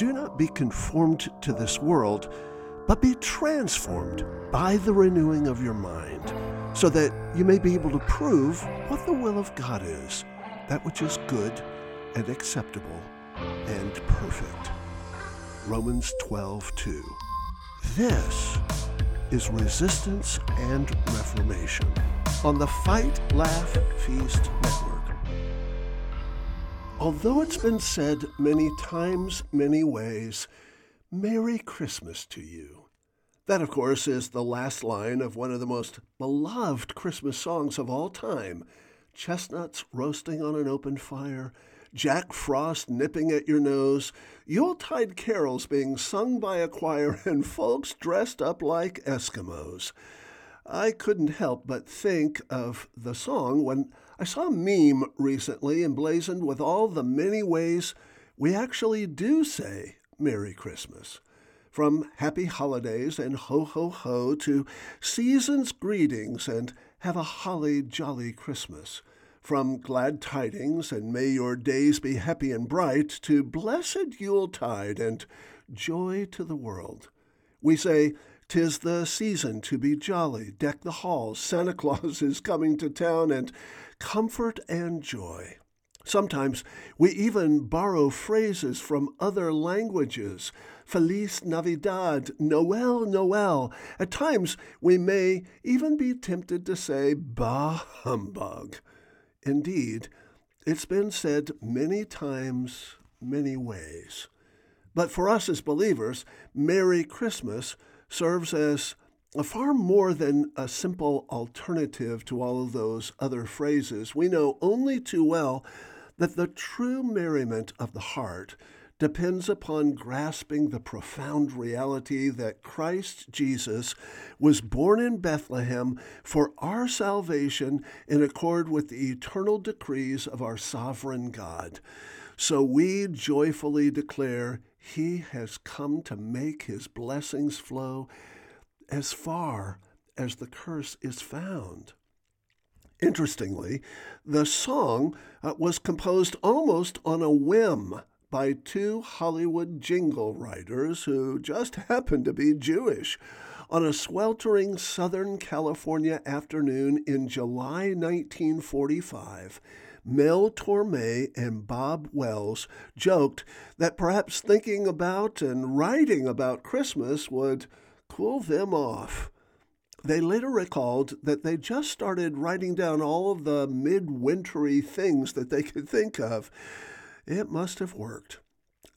Do not be conformed to this world, but be transformed by the renewing of your mind, so that you may be able to prove what the will of God is, that which is good and acceptable and perfect. Romans 12 2. This is Resistance and Reformation on the Fight, Laugh, Feast Network. Although it's been said many times, many ways, Merry Christmas to you. That, of course, is the last line of one of the most beloved Christmas songs of all time chestnuts roasting on an open fire, Jack Frost nipping at your nose, Yuletide carols being sung by a choir, and folks dressed up like Eskimos. I couldn't help but think of the song when I saw a meme recently emblazoned with all the many ways we actually do say Merry Christmas. From happy holidays and ho ho ho to season's greetings and have a holly jolly Christmas. From glad tidings and may your days be happy and bright to blessed Yuletide and joy to the world. We say, Tis the season to be jolly, deck the halls, Santa Claus is coming to town, and comfort and joy. Sometimes we even borrow phrases from other languages. Feliz Navidad, Noel, Noel. At times we may even be tempted to say, Bah humbug. Indeed, it's been said many times, many ways. But for us as believers, Merry Christmas serves as far more than a simple alternative to all of those other phrases. We know only too well that the true merriment of the heart depends upon grasping the profound reality that Christ Jesus was born in Bethlehem for our salvation in accord with the eternal decrees of our sovereign God. So we joyfully declare He has come to make His blessings flow as far as the curse is found. Interestingly, the song uh, was composed almost on a whim by two Hollywood jingle writers who just happened to be Jewish. On a sweltering Southern California afternoon in July 1945, Mel Torme and Bob Wells joked that perhaps thinking about and writing about Christmas would cool them off. They later recalled that they just started writing down all of the midwintery things that they could think of it must have worked.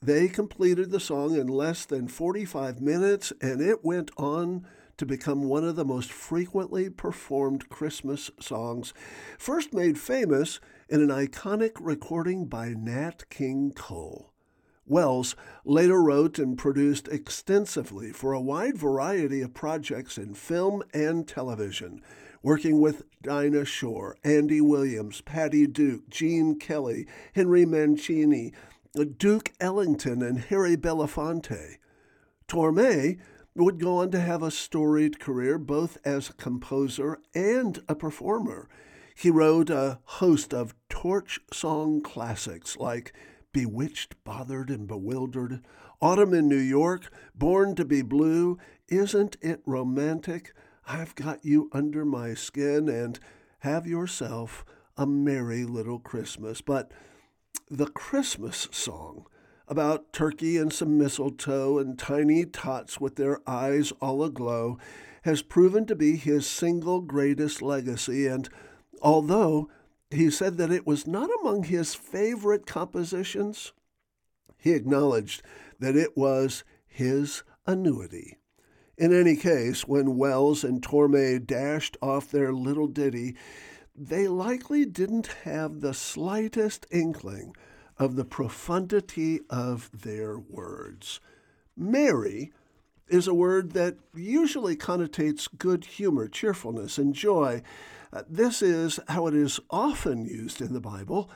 They completed the song in less than 45 minutes, and it went on to become one of the most frequently performed Christmas songs, first made famous in an iconic recording by Nat King Cole. Wells later wrote and produced extensively for a wide variety of projects in film and television, working with Dinah Shore, Andy Williams, Patty Duke, Gene Kelly, Henry Mancini, Duke Ellington, and Harry Belafonte. Torme would go on to have a storied career both as a composer and a performer. He wrote a host of torch song classics like Bewitched, Bothered, and Bewildered, Autumn in New York, Born to be Blue, Isn't It Romantic, I've got you under my skin, and have yourself a merry little Christmas. But the Christmas song about turkey and some mistletoe and tiny tots with their eyes all aglow has proven to be his single greatest legacy. And although he said that it was not among his favorite compositions, he acknowledged that it was his annuity. In any case, when Wells and Torme dashed off their little ditty, they likely didn't have the slightest inkling of the profundity of their words. Merry is a word that usually connotates good humor, cheerfulness, and joy. This is how it is often used in the Bible.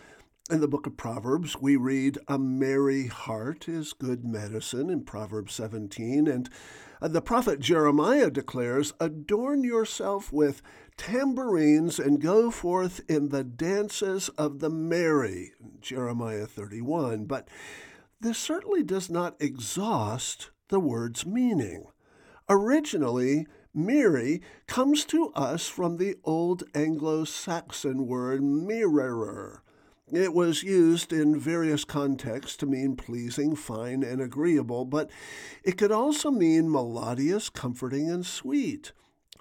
In the book of Proverbs, we read, A merry heart is good medicine in Proverbs 17, and uh, the prophet Jeremiah declares, Adorn yourself with tambourines and go forth in the dances of the merry, Jeremiah 31. But this certainly does not exhaust the word's meaning. Originally, Merry comes to us from the Old Anglo Saxon word mirerer. It was used in various contexts to mean pleasing, fine, and agreeable, but it could also mean melodious, comforting, and sweet.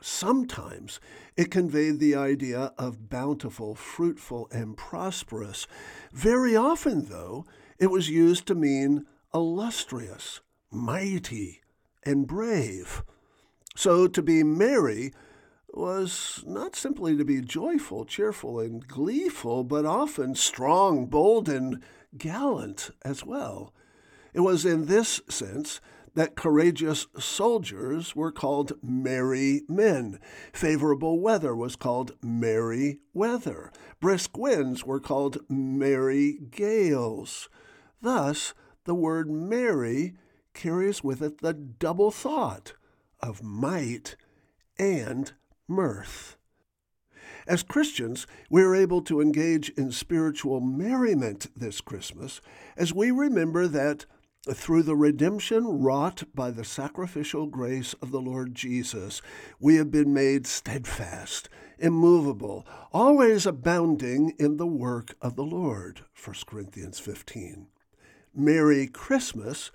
Sometimes it conveyed the idea of bountiful, fruitful, and prosperous. Very often, though, it was used to mean illustrious, mighty, and brave. So to be merry was not simply to be joyful, cheerful, and gleeful, but often strong, bold, and gallant as well. It was in this sense that courageous soldiers were called merry men. Favorable weather was called merry weather. Brisk winds were called merry gales. Thus, the word merry carries with it the double thought of might and mirth. As Christians, we are able to engage in spiritual merriment this Christmas as we remember that through the redemption wrought by the sacrificial grace of the Lord Jesus, we have been made steadfast, immovable, always abounding in the work of the Lord. 1 Corinthians 15. Merry Christmas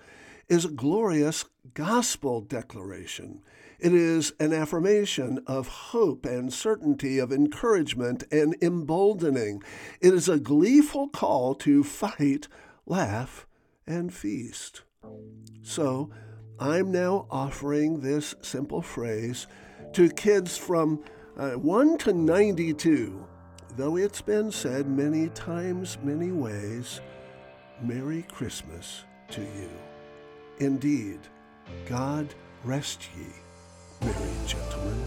is a glorious gospel declaration. It is an affirmation of hope and certainty, of encouragement and emboldening. It is a gleeful call to fight, laugh, and feast. So, I'm now offering this simple phrase to kids from uh, 1 to 92, though it's been said many times, many ways Merry Christmas to you. Indeed, God rest ye, merry gentlemen.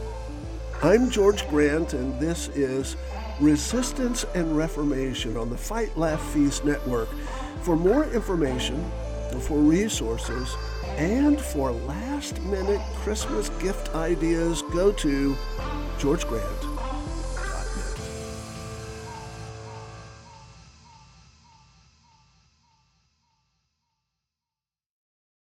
I'm George Grant, and this is Resistance and Reformation on the Fight Laugh Feast Network. For more information, for resources, and for last minute Christmas gift ideas, go to georgegrant.com.